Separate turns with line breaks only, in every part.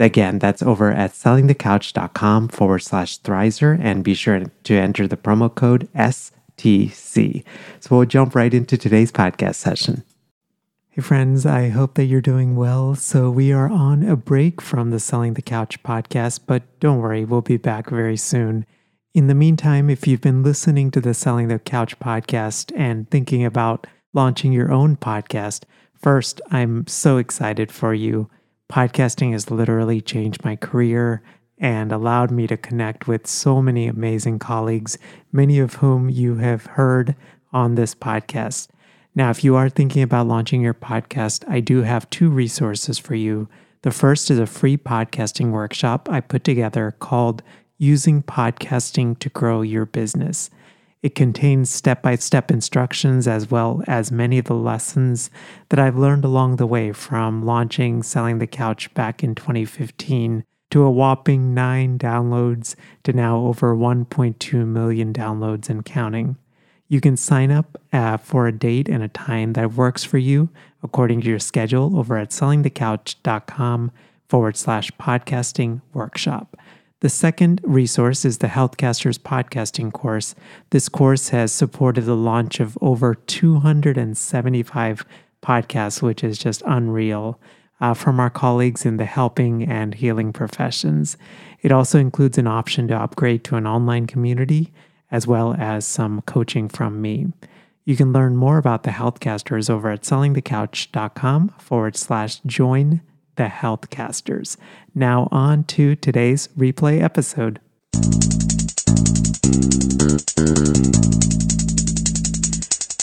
Again, that's over at sellingthecouch.com forward slash Thrizer and be sure to enter the promo code STC. So we'll jump right into today's podcast session. Hey, friends, I hope that you're doing well. So, we are on a break from the Selling the Couch podcast, but don't worry, we'll be back very soon. In the meantime, if you've been listening to the Selling the Couch podcast and thinking about launching your own podcast, first, I'm so excited for you. Podcasting has literally changed my career and allowed me to connect with so many amazing colleagues, many of whom you have heard on this podcast. Now, if you are thinking about launching your podcast, I do have two resources for you. The first is a free podcasting workshop I put together called Using Podcasting to Grow Your Business. It contains step by step instructions as well as many of the lessons that I've learned along the way from launching Selling the Couch back in 2015 to a whopping nine downloads to now over 1.2 million downloads and counting. You can sign up uh, for a date and a time that works for you according to your schedule over at sellingthecouch.com forward slash podcasting workshop. The second resource is the Healthcasters podcasting course. This course has supported the launch of over 275 podcasts, which is just unreal, uh, from our colleagues in the helping and healing professions. It also includes an option to upgrade to an online community, as well as some coaching from me. You can learn more about the Healthcasters over at sellingthecouch.com forward slash join the Healthcasters. Now, on to today's replay episode.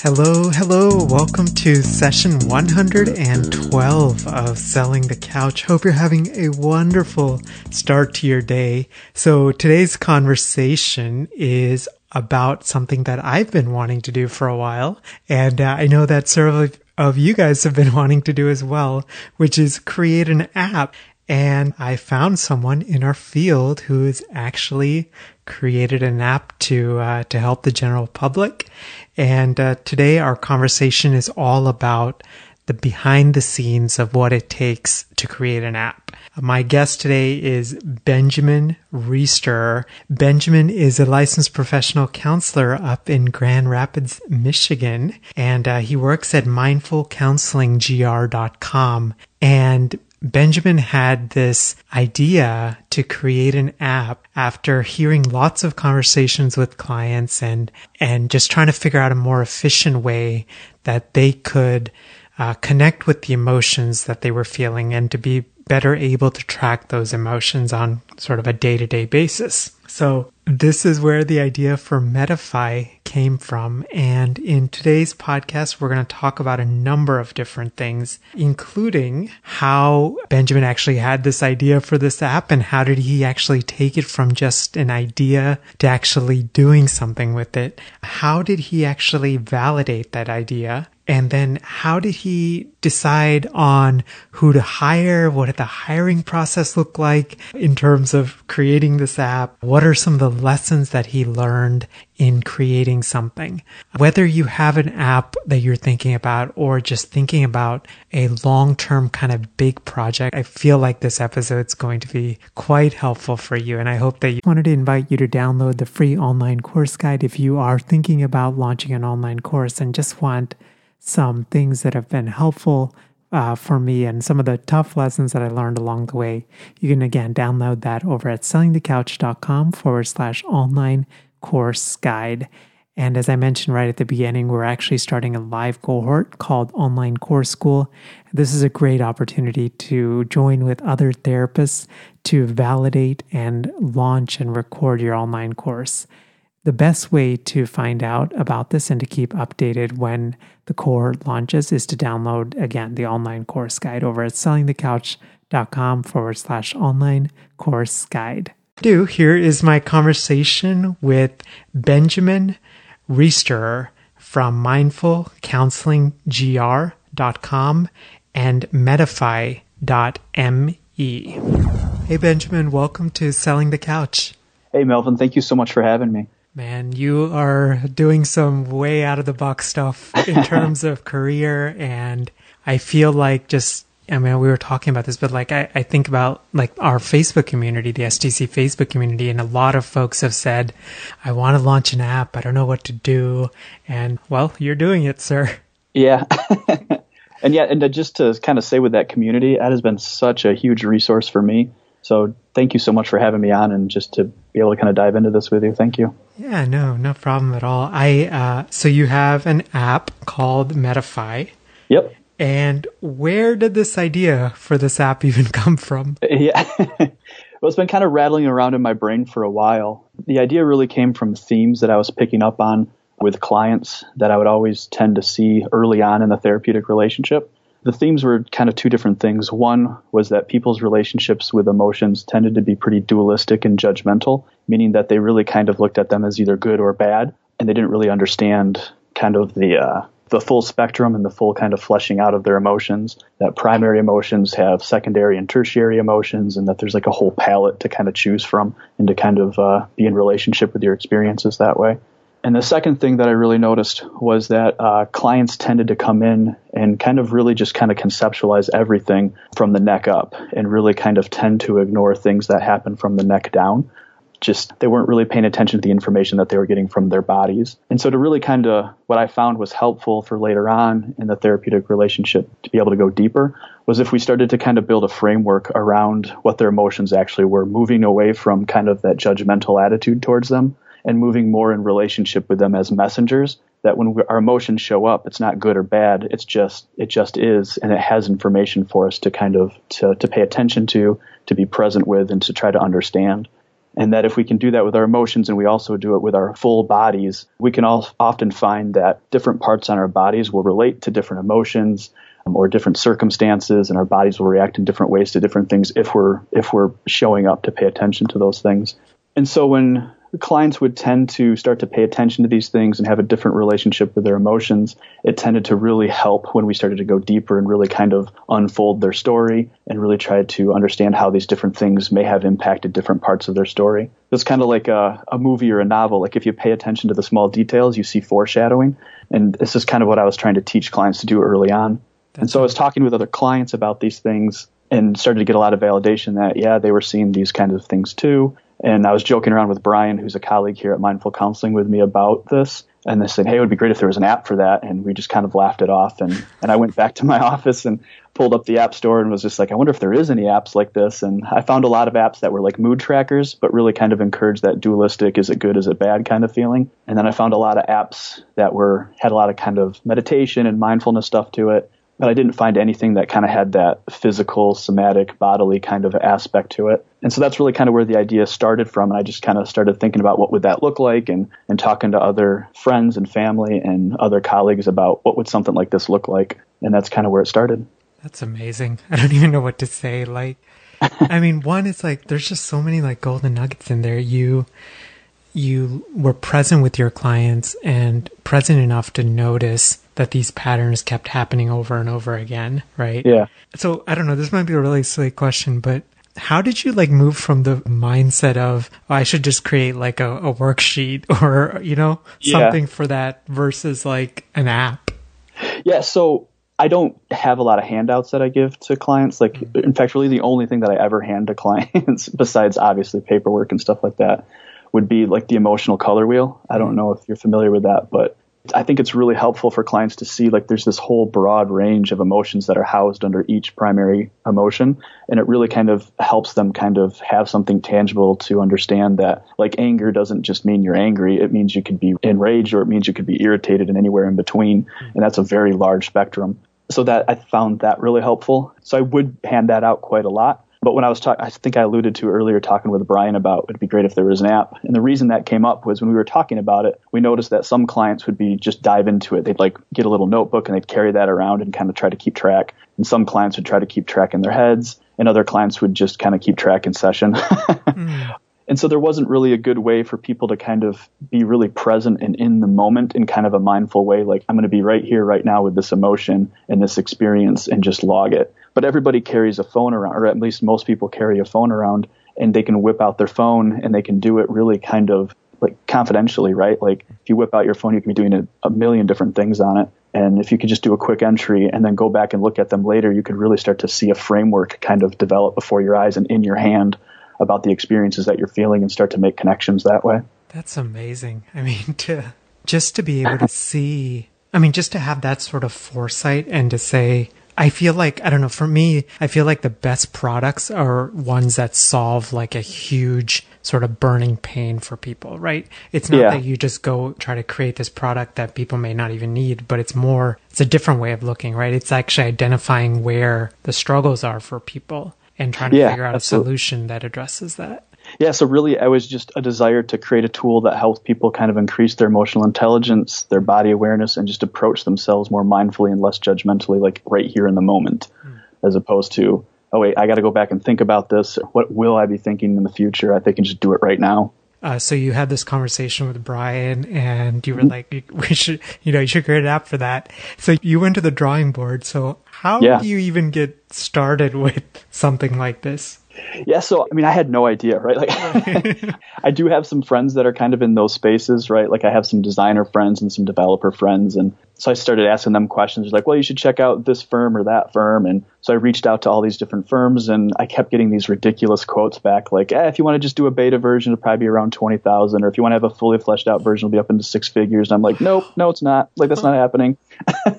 Hello, hello. Welcome to session 112 of Selling the Couch. Hope you're having a wonderful start to your day. So today's conversation is about something that I've been wanting to do for a while. And uh, I know that sort of you guys have been wanting to do as well, which is create an app. And I found someone in our field who has actually created an app to uh, to help the general public. And uh, today our conversation is all about the behind the scenes of what it takes to create an app. My guest today is Benjamin Reister. Benjamin is a licensed professional counselor up in Grand Rapids, Michigan, and uh, he works at mindfulcounselinggr.com. And Benjamin had this idea to create an app after hearing lots of conversations with clients and and just trying to figure out a more efficient way that they could uh, connect with the emotions that they were feeling and to be better able to track those emotions on sort of a day to day basis. So this is where the idea for Metafi came from. And in today's podcast, we're going to talk about a number of different things, including how Benjamin actually had this idea for this app and how did he actually take it from just an idea to actually doing something with it? How did he actually validate that idea? And then how did he decide on who to hire? What did the hiring process look like in terms of creating this app? What are some of the lessons that he learned in creating something? Whether you have an app that you're thinking about or just thinking about a long-term kind of big project, I feel like this episode is going to be quite helpful for you. And I hope that you wanted to invite you to download the free online course guide if you are thinking about launching an online course and just want some things that have been helpful uh, for me and some of the tough lessons that I learned along the way. You can again download that over at sellingthecouch.com forward slash online course guide. And as I mentioned right at the beginning, we're actually starting a live cohort called Online Course School. This is a great opportunity to join with other therapists to validate and launch and record your online course. The best way to find out about this and to keep updated when the core launches is to download, again, the online course guide over at sellingthecouch.com forward slash online course guide. Do here is my conversation with Benjamin Reisterer from mindfulcounselinggr.com and metafi.me. Hey, Benjamin, welcome to Selling the Couch.
Hey, Melvin, thank you so much for having me.
Man, you are doing some way out of the box stuff in terms of career. And I feel like just I mean, we were talking about this, but like I, I think about like our Facebook community, the STC Facebook community, and a lot of folks have said, I want to launch an app. I don't know what to do. And well, you're doing it, sir.
Yeah. and yeah, and just to kind of say with that community, that has been such a huge resource for me. So thank you so much for having me on and just to be able to kind of dive into this with you. Thank you.
Yeah, no, no problem at all. I, uh, so you have an app called Metafi.
Yep.
And where did this idea for this app even come from?
Yeah. well, it's been kind of rattling around in my brain for a while. The idea really came from themes that I was picking up on with clients that I would always tend to see early on in the therapeutic relationship. The themes were kind of two different things. One was that people's relationships with emotions tended to be pretty dualistic and judgmental, meaning that they really kind of looked at them as either good or bad, and they didn't really understand kind of the uh, the full spectrum and the full kind of fleshing out of their emotions. That primary emotions have secondary and tertiary emotions, and that there's like a whole palette to kind of choose from and to kind of uh, be in relationship with your experiences that way. And the second thing that I really noticed was that uh, clients tended to come in and kind of really just kind of conceptualize everything from the neck up and really kind of tend to ignore things that happen from the neck down just they weren't really paying attention to the information that they were getting from their bodies. And so to really kind of what I found was helpful for later on in the therapeutic relationship to be able to go deeper was if we started to kind of build a framework around what their emotions actually were, moving away from kind of that judgmental attitude towards them and moving more in relationship with them as messengers that when we, our emotions show up it's not good or bad it's just it just is and it has information for us to kind of to, to pay attention to to be present with and to try to understand and that if we can do that with our emotions and we also do it with our full bodies, we can all often find that different parts on our bodies will relate to different emotions um, or different circumstances, and our bodies will react in different ways to different things if we're if we're showing up to pay attention to those things. And so when clients would tend to start to pay attention to these things and have a different relationship with their emotions. It tended to really help when we started to go deeper and really kind of unfold their story and really try to understand how these different things may have impacted different parts of their story. It's kind of like a, a movie or a novel. Like if you pay attention to the small details, you see foreshadowing. And this is kind of what I was trying to teach clients to do early on. That's and so I was talking with other clients about these things and started to get a lot of validation that, yeah, they were seeing these kinds of things too. And I was joking around with Brian, who's a colleague here at Mindful Counseling with me about this. And they said, Hey, it would be great if there was an app for that. And we just kind of laughed it off. And, and I went back to my office and pulled up the app store and was just like, I wonder if there is any apps like this. And I found a lot of apps that were like mood trackers, but really kind of encouraged that dualistic, is it good, is it bad kind of feeling. And then I found a lot of apps that were, had a lot of kind of meditation and mindfulness stuff to it but I didn't find anything that kind of had that physical, somatic, bodily kind of aspect to it. And so that's really kind of where the idea started from. And I just kind of started thinking about what would that look like and, and talking to other friends and family and other colleagues about what would something like this look like. And that's kind of where it started.
That's amazing. I don't even know what to say. Like, I mean, one, is like there's just so many like golden nuggets in there. You, you were present with your clients and present enough to notice that these patterns kept happening over and over again, right?
Yeah.
So I don't know, this might be a really silly question, but how did you like move from the mindset of oh, I should just create like a, a worksheet or you know something yeah. for that versus like an app?
Yeah, so I don't have a lot of handouts that I give to clients. Like, mm-hmm. in fact, really the only thing that I ever hand to clients, besides obviously paperwork and stuff like that, would be like the emotional color wheel. I don't mm-hmm. know if you're familiar with that, but I think it's really helpful for clients to see like there's this whole broad range of emotions that are housed under each primary emotion. And it really kind of helps them kind of have something tangible to understand that like anger doesn't just mean you're angry. It means you could be enraged or it means you could be irritated and anywhere in between. Hmm. And that's a very large spectrum. So that I found that really helpful. So I would hand that out quite a lot. But when I was talking, I think I alluded to earlier talking with Brian about it'd be great if there was an app. And the reason that came up was when we were talking about it, we noticed that some clients would be just dive into it. They'd like get a little notebook and they'd carry that around and kind of try to keep track. And some clients would try to keep track in their heads and other clients would just kind of keep track in session. mm. And so there wasn't really a good way for people to kind of be really present and in the moment in kind of a mindful way. Like, I'm going to be right here, right now with this emotion and this experience and just log it. But everybody carries a phone around, or at least most people carry a phone around and they can whip out their phone and they can do it really kind of like confidentially, right? Like if you whip out your phone, you can be doing a, a million different things on it. And if you could just do a quick entry and then go back and look at them later, you could really start to see a framework kind of develop before your eyes and in your hand about the experiences that you're feeling and start to make connections that way.
That's amazing. I mean, to just to be able to see, I mean, just to have that sort of foresight and to say, I feel like, I don't know, for me, I feel like the best products are ones that solve like a huge sort of burning pain for people, right? It's not yeah. that you just go try to create this product that people may not even need, but it's more, it's a different way of looking, right? It's actually identifying where the struggles are for people and trying to yeah, figure out absolutely. a solution that addresses that.
Yeah, so really, I was just a desire to create a tool that helps people kind of increase their emotional intelligence, their body awareness, and just approach themselves more mindfully and less judgmentally, like right here in the moment, mm. as opposed to, oh, wait, I got to go back and think about this. What will I be thinking in the future? I think I can just do it right now.
Uh, so you had this conversation with Brian, and you were like, "We should, you know, you should create an app for that." So you went to the drawing board. So how yeah. do you even get started with something like this?
Yeah, so I mean, I had no idea, right? Like, I do have some friends that are kind of in those spaces, right? Like, I have some designer friends and some developer friends, and so I started asking them questions like, well, you should check out this firm or that firm. And so I reached out to all these different firms and I kept getting these ridiculous quotes back like, eh, if you want to just do a beta version, it'll probably be around 20,000. Or if you want to have a fully fleshed out version, it'll be up into six figures. And I'm like, nope, no, it's not. Like, that's not happening.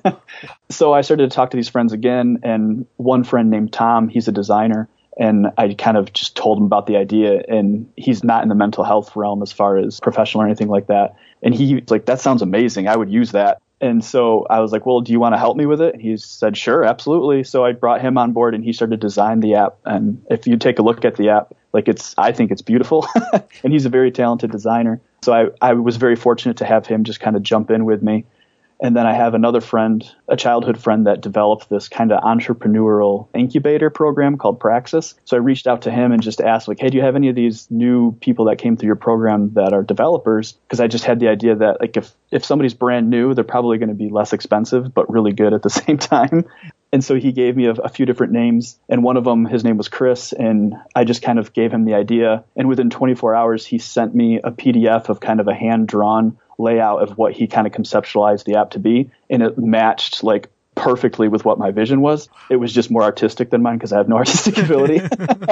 so I started to talk to these friends again. And one friend named Tom, he's a designer and I kind of just told him about the idea and he's not in the mental health realm as far as professional or anything like that and he like that sounds amazing I would use that and so I was like, well, do you want to help me with it? He said, sure, absolutely. So I brought him on board and he started to design the app. And if you take a look at the app, like it's, I think it's beautiful. and he's a very talented designer. So I, I was very fortunate to have him just kind of jump in with me. And then I have another friend, a childhood friend that developed this kind of entrepreneurial incubator program called Praxis. So I reached out to him and just asked like, Hey, do you have any of these new people that came through your program that are developers? Cause I just had the idea that like if, if somebody's brand new, they're probably going to be less expensive, but really good at the same time. And so he gave me a, a, few different names, and one of them, his name was Chris, and I just kind of gave him the idea. And within 24 hours, he sent me a PDF of kind of a hand drawn layout of what he kind of conceptualized the app to be, and it matched like perfectly with what my vision was. It was just more artistic than mine because I have no artistic ability.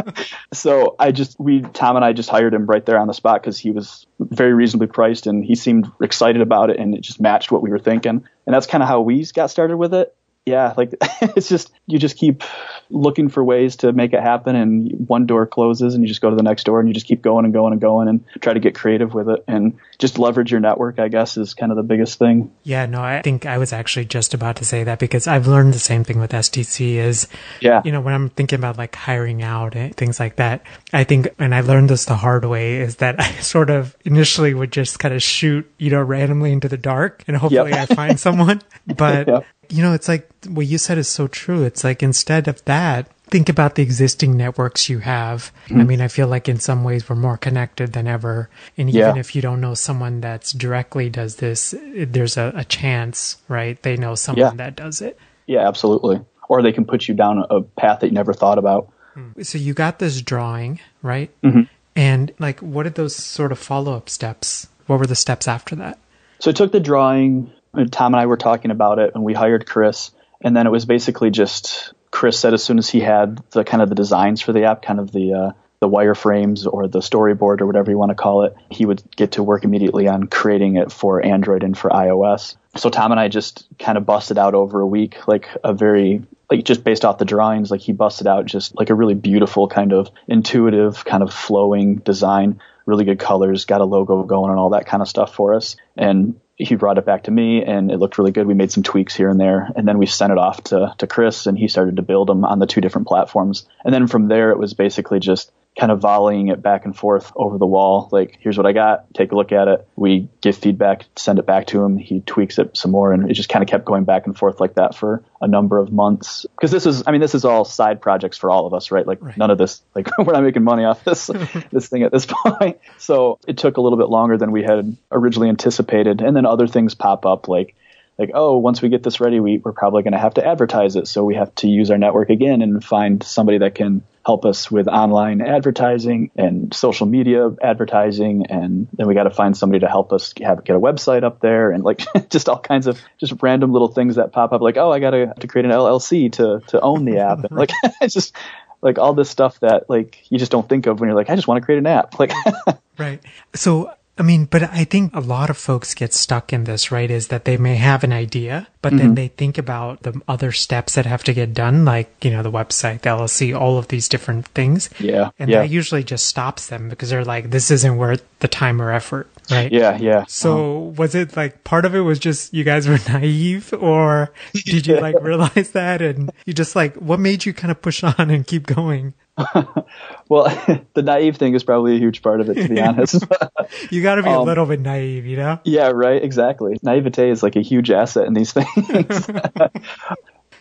so I just we Tom and I just hired him right there on the spot because he was very reasonably priced and he seemed excited about it and it just matched what we were thinking. And that's kind of how we got started with it yeah, like it's just you just keep looking for ways to make it happen, and one door closes, and you just go to the next door, and you just keep going and going and going, and try to get creative with it, and just leverage your network. I guess is kind of the biggest thing.
Yeah, no, I think I was actually just about to say that because I've learned the same thing with STC. Is
yeah,
you know, when I'm thinking about like hiring out and things like that, I think, and I learned this the hard way, is that I sort of initially would just kind of shoot, you know, randomly into the dark, and hopefully yep. I find someone, but. yep you know, it's like what you said is so true. It's like instead of that, think about the existing networks you have. Mm-hmm. I mean, I feel like in some ways we're more connected than ever. And even yeah. if you don't know someone that's directly does this, there's a, a chance, right? They know someone yeah. that does it.
Yeah, absolutely. Or they can put you down a path that you never thought about.
Hmm. So you got this drawing, right?
Mm-hmm.
And like, what did those sort of follow up steps? What were the steps after that?
So I took the drawing, Tom and I were talking about it, and we hired Chris. And then it was basically just Chris said as soon as he had the kind of the designs for the app, kind of the uh, the wireframes or the storyboard or whatever you want to call it, he would get to work immediately on creating it for Android and for iOS. So Tom and I just kind of busted out over a week, like a very like just based off the drawings, like he busted out just like a really beautiful kind of intuitive, kind of flowing design, really good colors, got a logo going and all that kind of stuff for us. And he brought it back to me and it looked really good. We made some tweaks here and there. And then we sent it off to, to Chris and he started to build them on the two different platforms. And then from there, it was basically just kind of volleying it back and forth over the wall. Like, here's what I got. Take a look at it. We give feedback, send it back to him. He tweaks it some more. And it just kind of kept going back and forth like that for a number of months. Cause this is, I mean, this is all side projects for all of us, right? Like right. none of this, like we're not making money off this, this thing at this point. So it took a little bit longer than we had originally anticipated. And then other things pop up like, like, oh, once we get this ready, we, we're probably going to have to advertise it. So we have to use our network again and find somebody that can help us with online advertising and social media advertising. And then we got to find somebody to help us have, get a website up there and like just all kinds of just random little things that pop up. Like, oh, I got to, to create an LLC to, to own the app. And like, it's just like all this stuff that like you just don't think of when you're like, I just want to create an app. Like,
right. So I mean, but I think a lot of folks get stuck in this, right? Is that they may have an idea, but mm-hmm. then they think about the other steps that have to get done, like, you know, the website, the LLC, all of these different things.
Yeah.
And
yeah.
that usually just stops them because they're like, this isn't worth the time or effort, right?
Yeah. Yeah.
So uh-huh. was it like part of it was just you guys were naive or did you like realize that? And you just like, what made you kind of push on and keep going?
well, the naive thing is probably a huge part of it, to be honest.
you got to be um, a little bit naive, you know?
Yeah, right. Exactly. Naivete is like a huge asset in these things.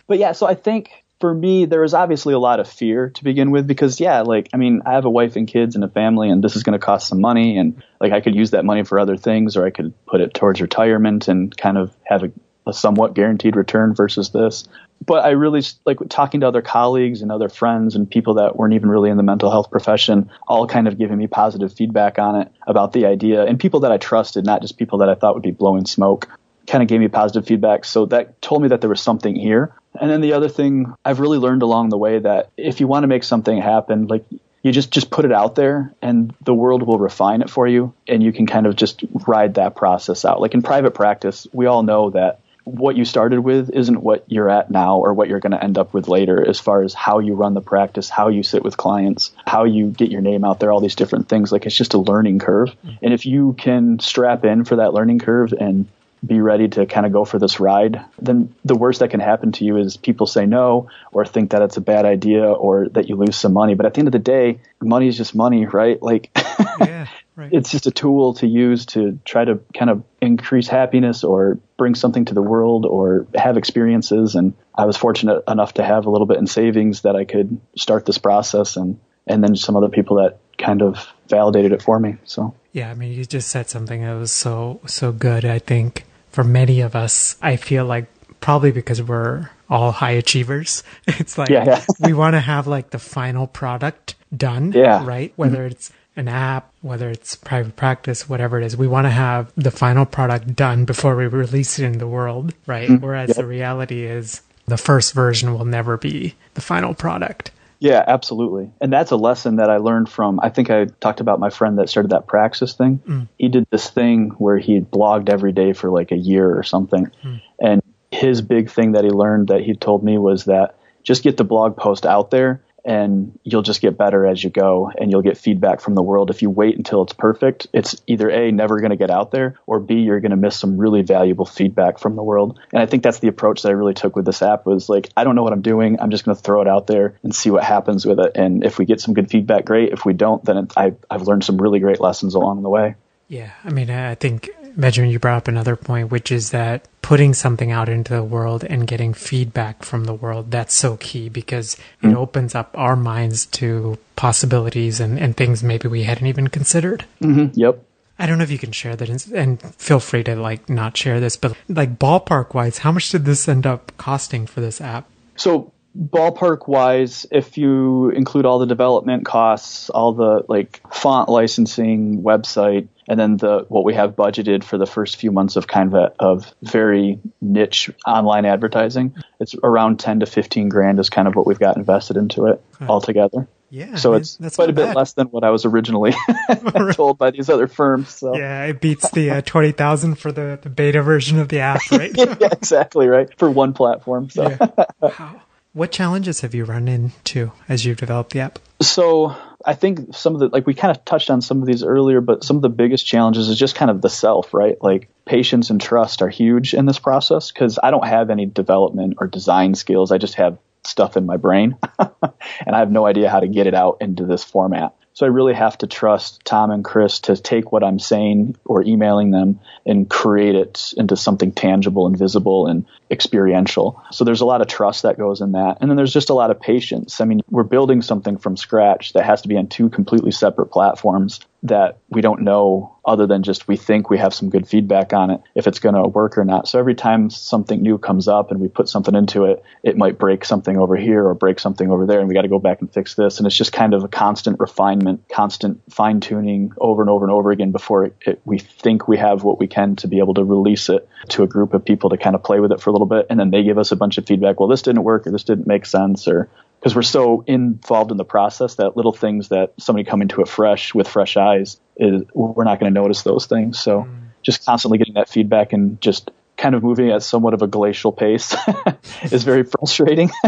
but yeah, so I think for me, there was obviously a lot of fear to begin with because, yeah, like, I mean, I have a wife and kids and a family, and this is going to cost some money. And, like, I could use that money for other things, or I could put it towards retirement and kind of have a, a somewhat guaranteed return versus this but I really like talking to other colleagues and other friends and people that weren't even really in the mental health profession, all kind of giving me positive feedback on it about the idea, and people that I trusted, not just people that I thought would be blowing smoke, kind of gave me positive feedback. So that told me that there was something here. And then the other thing I've really learned along the way that if you want to make something happen, like you just just put it out there and the world will refine it for you and you can kind of just ride that process out like in private practice we all know that what you started with isn't what you're at now or what you're going to end up with later as far as how you run the practice, how you sit with clients, how you get your name out there, all these different things. Like it's just a learning curve. Mm-hmm. And if you can strap in for that learning curve and be ready to kind of go for this ride, then the worst that can happen to you is people say no or think that it's a bad idea or that you lose some money. But at the end of the day, money is just money, right? Like, yeah. Right. It's just a tool to use to try to kind of increase happiness or bring something to the world or have experiences. And I was fortunate enough to have a little bit in savings that I could start this process and, and then some other people that kind of validated it for me. So,
yeah, I mean, you just said something that was so, so good. I think for many of us, I feel like probably because we're all high achievers, it's like yeah, yeah. we want to have like the final product done.
Yeah.
Right. Whether mm-hmm. it's an app, whether it's private practice, whatever it is, we want to have the final product done before we release it in the world, right? Mm-hmm. Whereas yep. the reality is the first version will never be the final product.
Yeah, absolutely. And that's a lesson that I learned from, I think I talked about my friend that started that Praxis thing. Mm. He did this thing where he blogged every day for like a year or something. Mm. And his big thing that he learned that he told me was that just get the blog post out there and you'll just get better as you go and you'll get feedback from the world. If you wait until it's perfect, it's either A, never going to get out there, or B, you're going to miss some really valuable feedback from the world. And I think that's the approach that I really took with this app was like, I don't know what I'm doing. I'm just going to throw it out there and see what happens with it. And if we get some good feedback, great. If we don't, then it, I, I've learned some really great lessons along the way.
Yeah. I mean, I think Benjamin, you brought up another point, which is that putting something out into the world and getting feedback from the world, that's so key because mm-hmm. it mm. opens up our minds to possibilities and, and things maybe we hadn't even considered.
Mm-hmm. Yep.
I don't know if you can share that and feel free to like not share this, but like ballpark wise, how much did this end up costing for this app?
So ballpark wise, if you include all the development costs, all the like font licensing, website, and then the what we have budgeted for the first few months of kind of of very niche online advertising, it's around ten to fifteen grand is kind of what we've got invested into it okay. altogether.
Yeah.
So it's quite a bit bad. less than what I was originally told by these other firms. So
yeah, it beats the uh, twenty thousand for the, the beta version of the app, right?
yeah, exactly right for one platform. So.
Yeah. What challenges have you run into as you've developed the app?
So I think some of the like we kind of touched on some of these earlier, but some of the biggest challenges is just kind of the self, right? Like patience and trust are huge in this process because I don't have any development or design skills. I just have stuff in my brain and I have no idea how to get it out into this format. So I really have to trust Tom and Chris to take what I'm saying or emailing them and create it into something tangible and visible and experiential. So there's a lot of trust that goes in that. And then there's just a lot of patience. I mean, we're building something from scratch that has to be on two completely separate platforms that we don't know other than just we think we have some good feedback on it if it's going to work or not. So every time something new comes up and we put something into it, it might break something over here or break something over there and we got to go back and fix this. And it's just kind of a constant refinement, constant fine tuning over and over and over again before it, it, we think we have what we can to be able to release it to a group of people to kind of play with it for a little bit. And then they give us a bunch of feedback. Well, this didn't work or this didn't make sense or because we're so involved in the process that little things that somebody coming to it fresh with fresh eyes is we're not going to notice those things. So mm. just constantly getting that feedback and just kind of moving at somewhat of a glacial pace is very frustrating.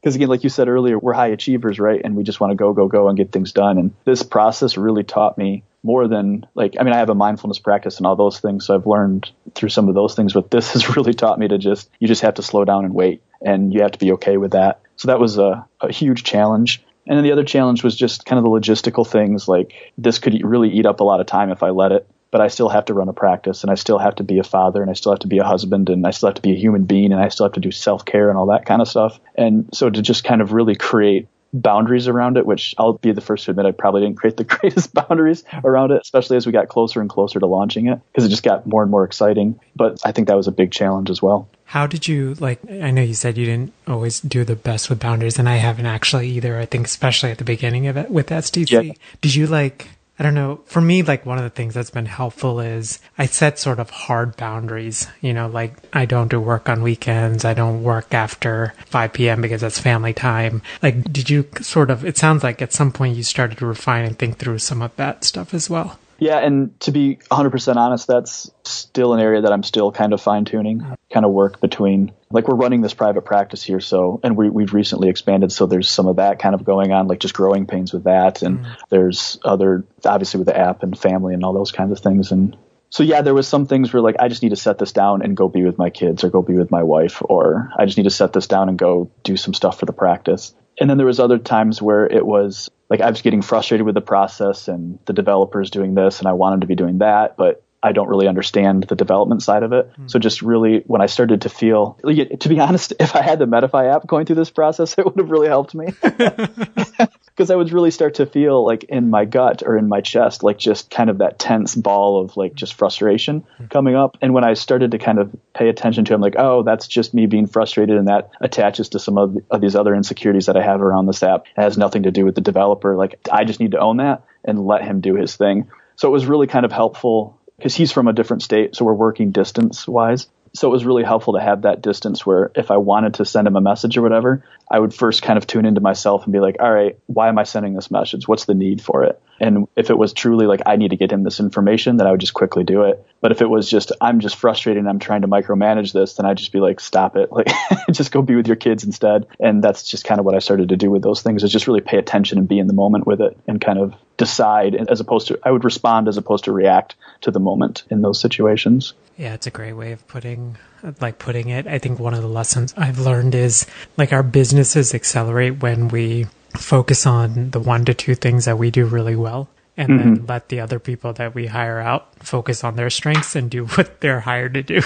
Because again, like you said earlier, we're high achievers, right? And we just want to go, go, go and get things done. And this process really taught me more than like, I mean, I have a mindfulness practice and all those things. So I've learned through some of those things, but this has really taught me to just, you just have to slow down and wait and you have to be okay with that. So that was a, a huge challenge. And then the other challenge was just kind of the logistical things like this could really eat up a lot of time if I let it but I still have to run a practice and I still have to be a father and I still have to be a husband and I still have to be a human being and I still have to do self care and all that kind of stuff. And so to just kind of really create boundaries around it, which I'll be the first to admit I probably didn't create the greatest boundaries around it, especially as we got closer and closer to launching it because it just got more and more exciting. But I think that was a big challenge as well.
How did you like? I know you said you didn't always do the best with boundaries, and I haven't actually either. I think, especially at the beginning of it with STC. Yeah. Did you like I don't know. For me, like one of the things that's been helpful is I set sort of hard boundaries. You know, like I don't do work on weekends. I don't work after 5 p.m. because that's family time. Like, did you sort of, it sounds like at some point you started to refine and think through some of that stuff as well.
Yeah, and to be 100% honest, that's still an area that I'm still kind of fine tuning, kind of work between. Like we're running this private practice here, so and we we've recently expanded, so there's some of that kind of going on, like just growing pains with that, and mm. there's other obviously with the app and family and all those kinds of things, and so yeah, there was some things where like I just need to set this down and go be with my kids or go be with my wife, or I just need to set this down and go do some stuff for the practice. And then there was other times where it was like I was getting frustrated with the process and the developers doing this and I wanted to be doing that, but I don't really understand the development side of it. Mm. So just really when I started to feel, to be honest, if I had the Metafi app going through this process, it would have really helped me. because I would really start to feel like in my gut or in my chest, like just kind of that tense ball of like just frustration mm-hmm. coming up. And when I started to kind of pay attention to, it, I'm like, oh, that's just me being frustrated, and that attaches to some of, the, of these other insecurities that I have around this app. It has nothing to do with the developer. Like I just need to own that and let him do his thing. So it was really kind of helpful because he's from a different state, so we're working distance wise so it was really helpful to have that distance where if I wanted to send him a message or whatever, I would first kind of tune into myself and be like, all right, why am I sending this message? What's the need for it? And if it was truly like I need to get him this information, then I would just quickly do it. But if it was just I'm just frustrated and I'm trying to micromanage this, then I'd just be like, stop it. Like just go be with your kids instead. And that's just kind of what I started to do with those things is just really pay attention and be in the moment with it and kind of decide as opposed to I would respond as opposed to react to the moment in those situations.
Yeah, it's a great way of putting like putting it. I think one of the lessons I've learned is like our businesses accelerate when we focus on the one to two things that we do really well and mm-hmm. then let the other people that we hire out focus on their strengths and do what they're hired to do.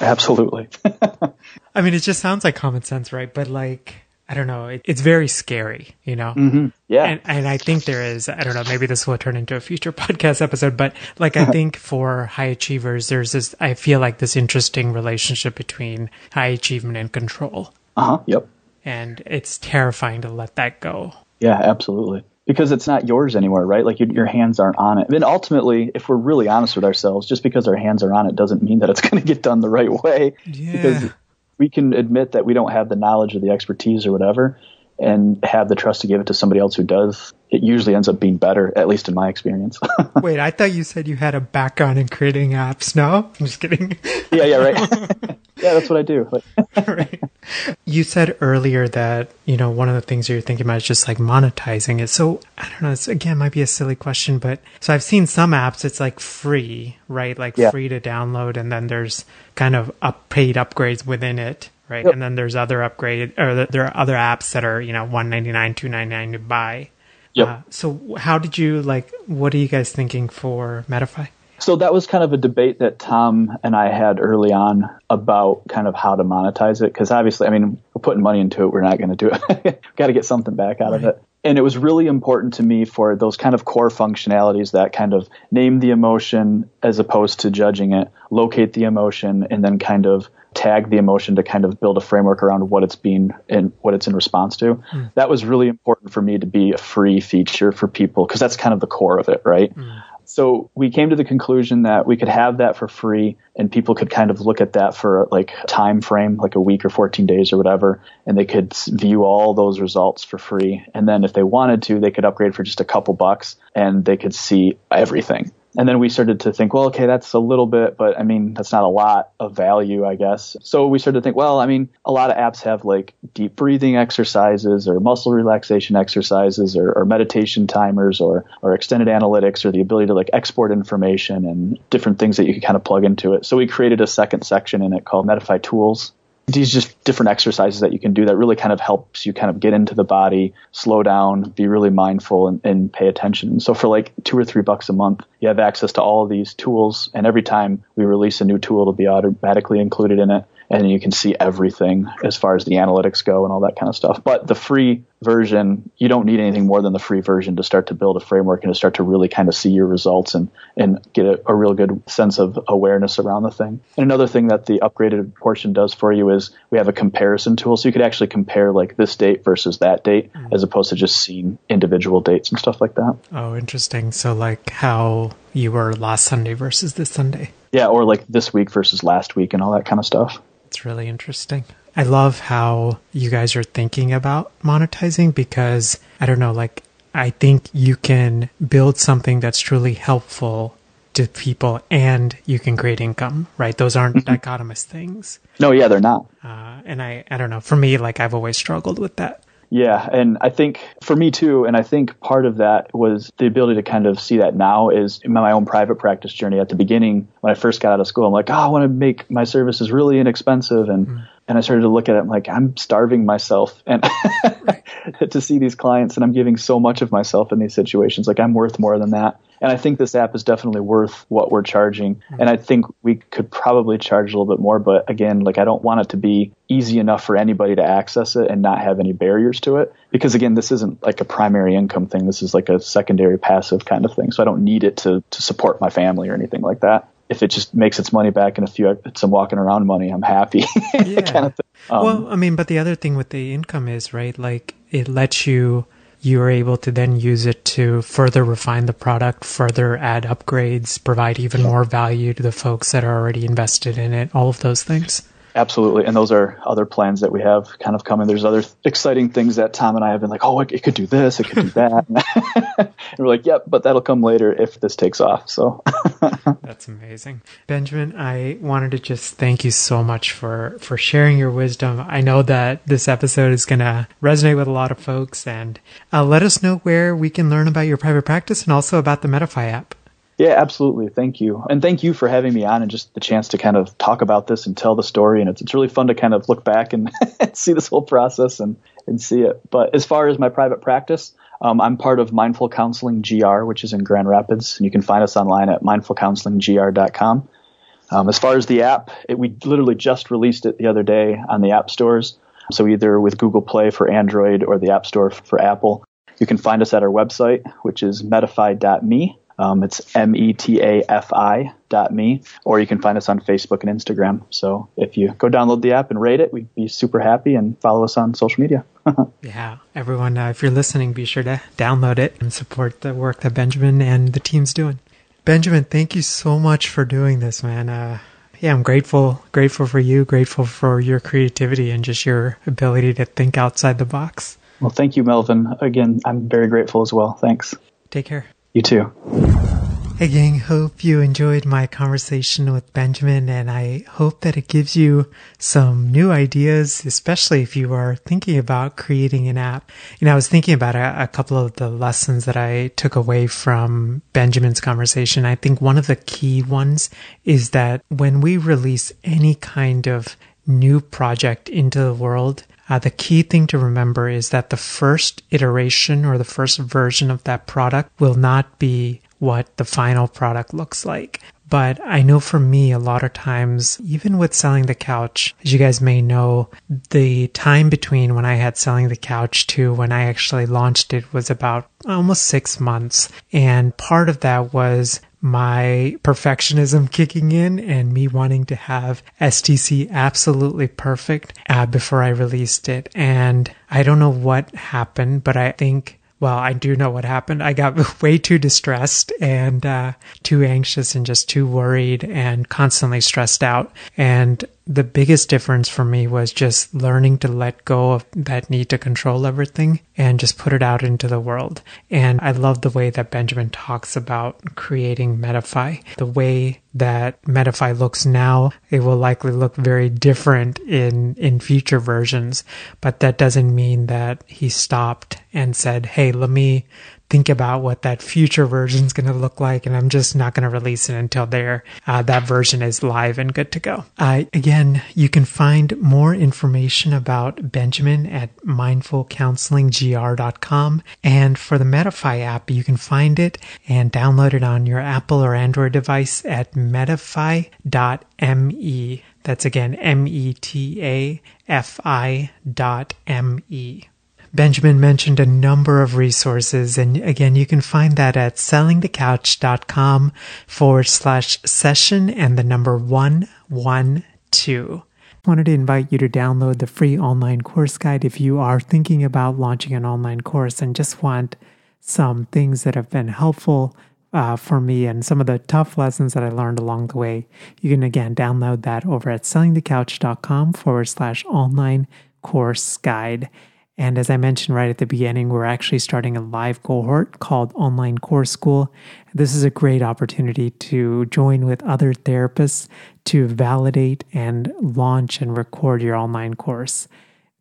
Absolutely.
I mean, it just sounds like common sense, right? But like, I don't know, it, it's very scary, you know?
Mm-hmm. Yeah.
And, and I think there is, I don't know, maybe this will turn into a future podcast episode, but like, I think for high achievers, there's this, I feel like this interesting relationship between high achievement and control.
Uh huh. Yep
and it's terrifying to let that go.
Yeah, absolutely. Because it's not yours anymore, right? Like your, your hands aren't on it. And ultimately, if we're really honest with ourselves, just because our hands are on it doesn't mean that it's going to get done the right way.
Yeah.
Because we can admit that we don't have the knowledge or the expertise or whatever, and have the trust to give it to somebody else who does, it usually ends up being better, at least in my experience.
Wait, I thought you said you had a background in creating apps. No, I'm just kidding.
yeah, yeah, right. yeah, that's what I do.
right. You said earlier that, you know, one of the things you're thinking about is just like monetizing it. So I don't know, it's again might be a silly question, but so I've seen some apps, it's like free, right? Like yeah. free to download. And then there's kind of up paid upgrades within it right? Yep. And then there's other upgrade or there are other apps that are you know one ninety nine, two ninety nine to buy.
Yep. Uh,
so how did you like? What are you guys thinking for Metafi?
So that was kind of a debate that Tom and I had early on about kind of how to monetize it. Because obviously, I mean, we're putting money into it. We're not going to do it. Got to get something back out right. of it. And it was really important to me for those kind of core functionalities that kind of name the emotion as opposed to judging it, locate the emotion, and then kind of tag the emotion to kind of build a framework around what it's being and what it's in response to. Mm. That was really important for me to be a free feature for people because that's kind of the core of it, right? Mm. So we came to the conclusion that we could have that for free and people could kind of look at that for like a time frame, like a week or 14 days or whatever, and they could view all those results for free. And then if they wanted to, they could upgrade for just a couple bucks and they could see everything and then we started to think, well, okay, that's a little bit, but I mean, that's not a lot of value, I guess. So we started to think, well, I mean, a lot of apps have like deep breathing exercises or muscle relaxation exercises or, or meditation timers or, or extended analytics or the ability to like export information and different things that you can kind of plug into it. So we created a second section in it called Metafi Tools these just different exercises that you can do that really kind of helps you kind of get into the body, slow down, be really mindful and, and pay attention. So for like two or three bucks a month, you have access to all of these tools. And every time we release a new tool, it'll be automatically included in it and you can see everything as far as the analytics go and all that kind of stuff. But the free version, you don't need anything more than the free version to start to build a framework and to start to really kind of see your results and, and get a, a real good sense of awareness around the thing. And another thing that the upgraded portion does for you is we have a comparison tool. So you could actually compare like this date versus that date mm-hmm. as opposed to just seeing individual dates and stuff like that.
Oh, interesting. So like how you were last Sunday versus this Sunday.
Yeah, or like this week versus last week and all that kind of stuff.
It's really interesting. I love how you guys are thinking about monetizing because I don't know, like, I think you can build something that's truly helpful to people and you can create income, right? Those aren't mm-hmm. dichotomous things.
No, yeah, they're not.
Uh, and I, I don't know. For me, like, I've always struggled with that.
Yeah, and I think for me too, and I think part of that was the ability to kind of see that now is in my own private practice journey. At the beginning, when I first got out of school, I'm like, oh, I want to make my services really inexpensive, and mm. And I started to look at it. I'm like, I'm starving myself, and to see these clients, and I'm giving so much of myself in these situations. Like I'm worth more than that. And I think this app is definitely worth what we're charging. Mm-hmm. And I think we could probably charge a little bit more, but again, like I don't want it to be easy enough for anybody to access it and not have any barriers to it. Because again, this isn't like a primary income thing. This is like a secondary passive kind of thing. So I don't need it to, to support my family or anything like that if it just makes its money back in a few some walking around money, I'm happy.
yeah. kind of um, well, I mean, but the other thing with the income is right, like it lets you you are able to then use it to further refine the product, further add upgrades, provide even more value to the folks that are already invested in it, all of those things.
Absolutely. And those are other plans that we have kind of coming. There's other exciting things that Tom and I have been like, oh, it could do this, it could do that. and we're like, yep, but that'll come later if this takes off. So
that's amazing. Benjamin, I wanted to just thank you so much for, for sharing your wisdom. I know that this episode is going to resonate with a lot of folks and uh, let us know where we can learn about your private practice and also about the Metafi app.
Yeah, absolutely. Thank you. And thank you for having me on and just the chance to kind of talk about this and tell the story. And it's, it's really fun to kind of look back and see this whole process and, and see it. But as far as my private practice, um, I'm part of Mindful Counseling GR, which is in Grand Rapids. And you can find us online at mindfulcounselinggr.com. Um, as far as the app, it, we literally just released it the other day on the app stores. So either with Google Play for Android or the App Store for Apple. You can find us at our website, which is metafi.me. Um, it's M-E-T-A-F-I dot me, or you can find us on Facebook and Instagram. So if you go download the app and rate it, we'd be super happy and follow us on social media.
yeah, everyone, uh, if you're listening, be sure to download it and support the work that Benjamin and the team's doing. Benjamin, thank you so much for doing this, man. Uh, yeah, I'm grateful, grateful for you, grateful for your creativity and just your ability to think outside the box.
Well, thank you, Melvin. Again, I'm very grateful as well. Thanks.
Take care.
You too.
Hey, gang. Hope you enjoyed my conversation with Benjamin, and I hope that it gives you some new ideas, especially if you are thinking about creating an app. You know, I was thinking about a, a couple of the lessons that I took away from Benjamin's conversation. I think one of the key ones is that when we release any kind of new project into the world, uh, the key thing to remember is that the first iteration or the first version of that product will not be what the final product looks like. But I know for me, a lot of times, even with selling the couch, as you guys may know, the time between when I had selling the couch to when I actually launched it was about almost six months. And part of that was my perfectionism kicking in and me wanting to have STC absolutely perfect uh, before I released it. And I don't know what happened, but I think well, I do know what happened. I got way too distressed and uh, too anxious and just too worried and constantly stressed out. And the biggest difference for me was just learning to let go of that need to control everything and just put it out into the world. And I love the way that Benjamin talks about creating Metafi. The way that Metafi looks now, it will likely look very different in, in future versions, but that doesn't mean that he stopped and said, Hey, let me think about what that future version is going to look like, and I'm just not going to release it until there uh, that version is live and good to go. Uh, again, you can find more information about Benjamin at mindfulcounselinggr.com, and for the Metafi app, you can find it and download it on your Apple or Android device at metafi.me. That's again M E T A F I dot M E. Benjamin mentioned a number of resources, and again, you can find that at sellingthecouch.com forward slash session and the number 112. I wanted to invite you to download the free online course guide if you are thinking about launching an online course and just want some things that have been helpful uh, for me and some of the tough lessons that I learned along the way. You can again download that over at sellingthecouch.com forward slash online course guide. And as I mentioned right at the beginning, we're actually starting a live cohort called Online Course School. This is a great opportunity to join with other therapists to validate and launch and record your online course.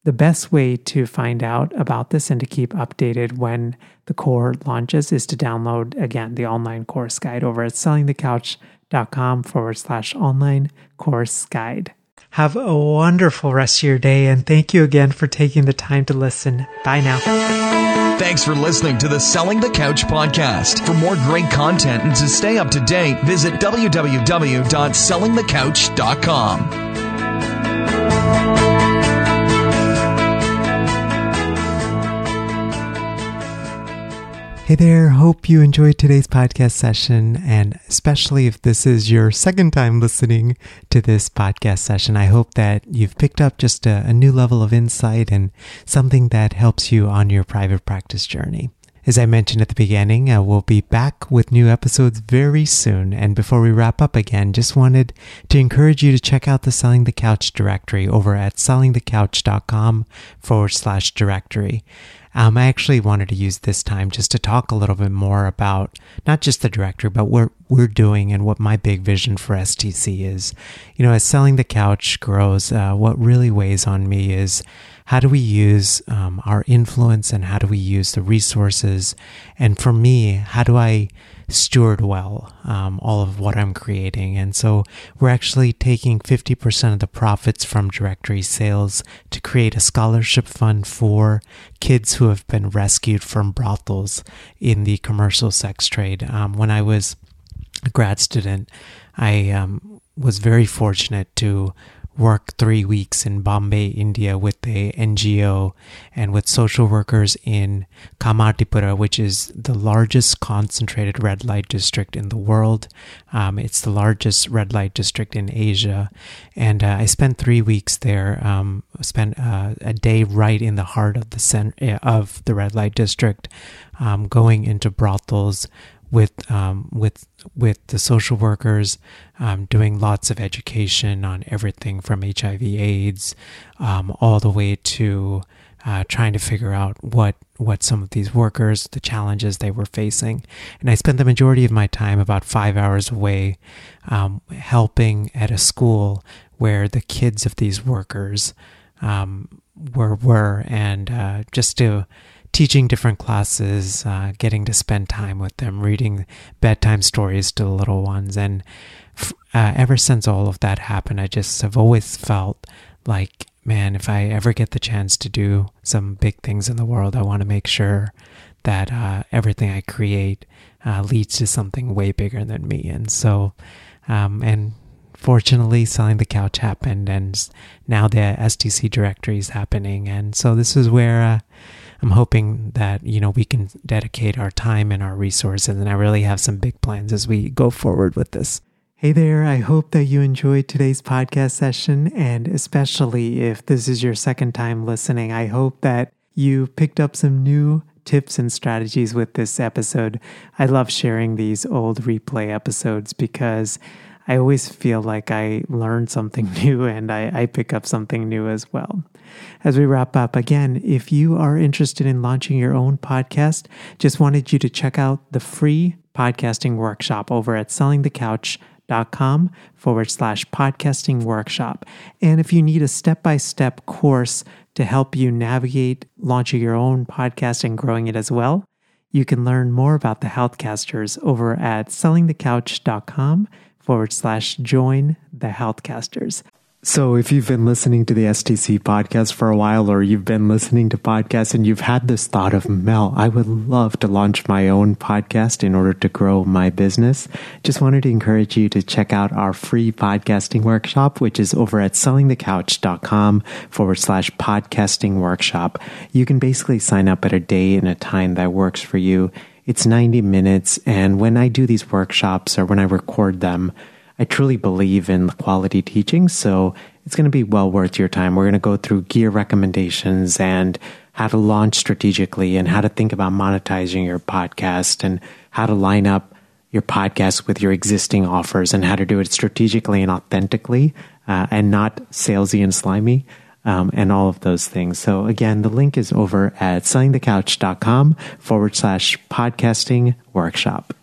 The best way to find out about this and to keep updated when the cohort launches is to download again the online course guide over at sellingthecouch.com forward slash online course guide. Have a wonderful rest of your day, and thank you again for taking the time to listen. Bye now.
Thanks for listening to the Selling the Couch podcast. For more great content and to stay up to date, visit www.sellingthecouch.com.
Hey there, hope you enjoyed today's podcast session. And especially if this is your second time listening to this podcast session, I hope that you've picked up just a, a new level of insight and something that helps you on your private practice journey. As I mentioned at the beginning, uh, we'll be back with new episodes very soon. And before we wrap up again, just wanted to encourage you to check out the Selling the Couch directory over at sellingthecouch.com forward slash directory. Um, I actually wanted to use this time just to talk a little bit more about not just the directory, but what we're doing and what my big vision for STC is. You know, as selling the couch grows, uh, what really weighs on me is how do we use um, our influence and how do we use the resources? And for me, how do I steward well um, all of what I'm creating. And so we're actually taking 50% of the profits from directory sales to create a scholarship fund for kids who have been rescued from brothels in the commercial sex trade. Um, when I was a grad student, I um, was very fortunate to work three weeks in Bombay, India with a NGO and with social workers in Kamathipura, which is the largest concentrated red light district in the world. Um, it's the largest red light district in Asia. And uh, I spent three weeks there, um, spent uh, a day right in the heart of the, cent- of the red light district, um, going into brothels with um, with with the social workers, um, doing lots of education on everything from HIV/AIDS um, all the way to uh, trying to figure out what what some of these workers, the challenges they were facing. And I spent the majority of my time, about five hours away, um, helping at a school where the kids of these workers um, were were, and uh, just to teaching different classes, uh, getting to spend time with them, reading bedtime stories to the little ones, and uh, ever since all of that happened, I just have always felt like man, if I ever get the chance to do some big things in the world, I want to make sure that uh, everything I create uh, leads to something way bigger than me. And so, um, and fortunately, selling the couch happened, and now the STC directory is happening. And so, this is where uh, I'm hoping that you know we can dedicate our time and our resources. And I really have some big plans as we go forward with this. Hey there, I hope that you enjoyed today's podcast session, and especially if this is your second time listening, I hope that you picked up some new tips and strategies with this episode. I love sharing these old replay episodes because I always feel like I learn something new and I, I pick up something new as well. As we wrap up, again, if you are interested in launching your own podcast, just wanted you to check out the free podcasting workshop over at sellingthecouch.com com forward slash podcasting workshop. And if you need a step by step course to help you navigate launching your own podcast and growing it as well, you can learn more about the Healthcasters over at sellingthecouch.com forward slash join the Healthcasters. So, if you've been listening to the STC podcast for a while, or you've been listening to podcasts and you've had this thought of, Mel, I would love to launch my own podcast in order to grow my business, just wanted to encourage you to check out our free podcasting workshop, which is over at sellingthecouch.com forward slash podcasting workshop. You can basically sign up at a day and a time that works for you. It's 90 minutes. And when I do these workshops or when I record them, I truly believe in quality teaching, so it's going to be well worth your time. We're going to go through gear recommendations and how to launch strategically and how to think about monetizing your podcast and how to line up your podcast with your existing offers and how to do it strategically and authentically uh, and not salesy and slimy. Um, and all of those things. So again, the link is over at sellingthecouch.com forward slash podcasting workshop.